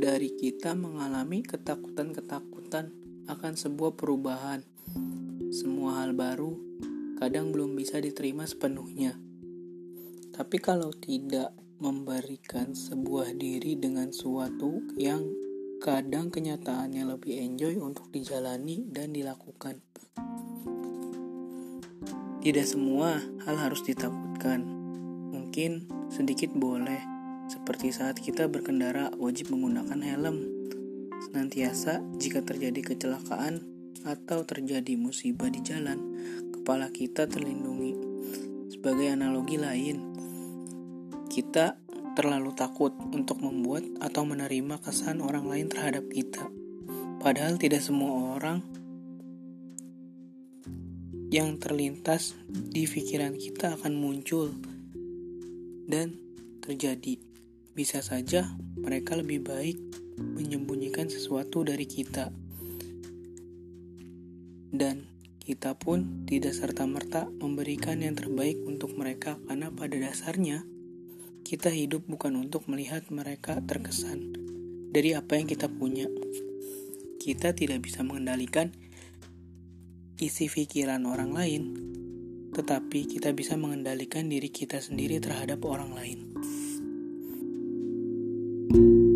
dari kita mengalami ketakutan-ketakutan akan sebuah perubahan. Semua hal baru kadang belum bisa diterima sepenuhnya. Tapi kalau tidak memberikan sebuah diri dengan suatu yang kadang kenyataannya lebih enjoy untuk dijalani dan dilakukan. Tidak semua hal harus ditakutkan. Mungkin sedikit boleh, seperti saat kita berkendara wajib menggunakan helm. Senantiasa jika terjadi kecelakaan atau terjadi musibah di jalan, kepala kita terlindungi. Sebagai analogi lain, kita terlalu takut untuk membuat atau menerima kesan orang lain terhadap kita. Padahal tidak semua orang yang terlintas di pikiran kita akan muncul dan terjadi. Bisa saja mereka lebih baik menyembunyikan sesuatu dari kita. Dan kita pun tidak serta-merta memberikan yang terbaik untuk mereka karena pada dasarnya kita hidup bukan untuk melihat mereka terkesan dari apa yang kita punya. Kita tidak bisa mengendalikan isi pikiran orang lain, tetapi kita bisa mengendalikan diri kita sendiri terhadap orang lain. thank you.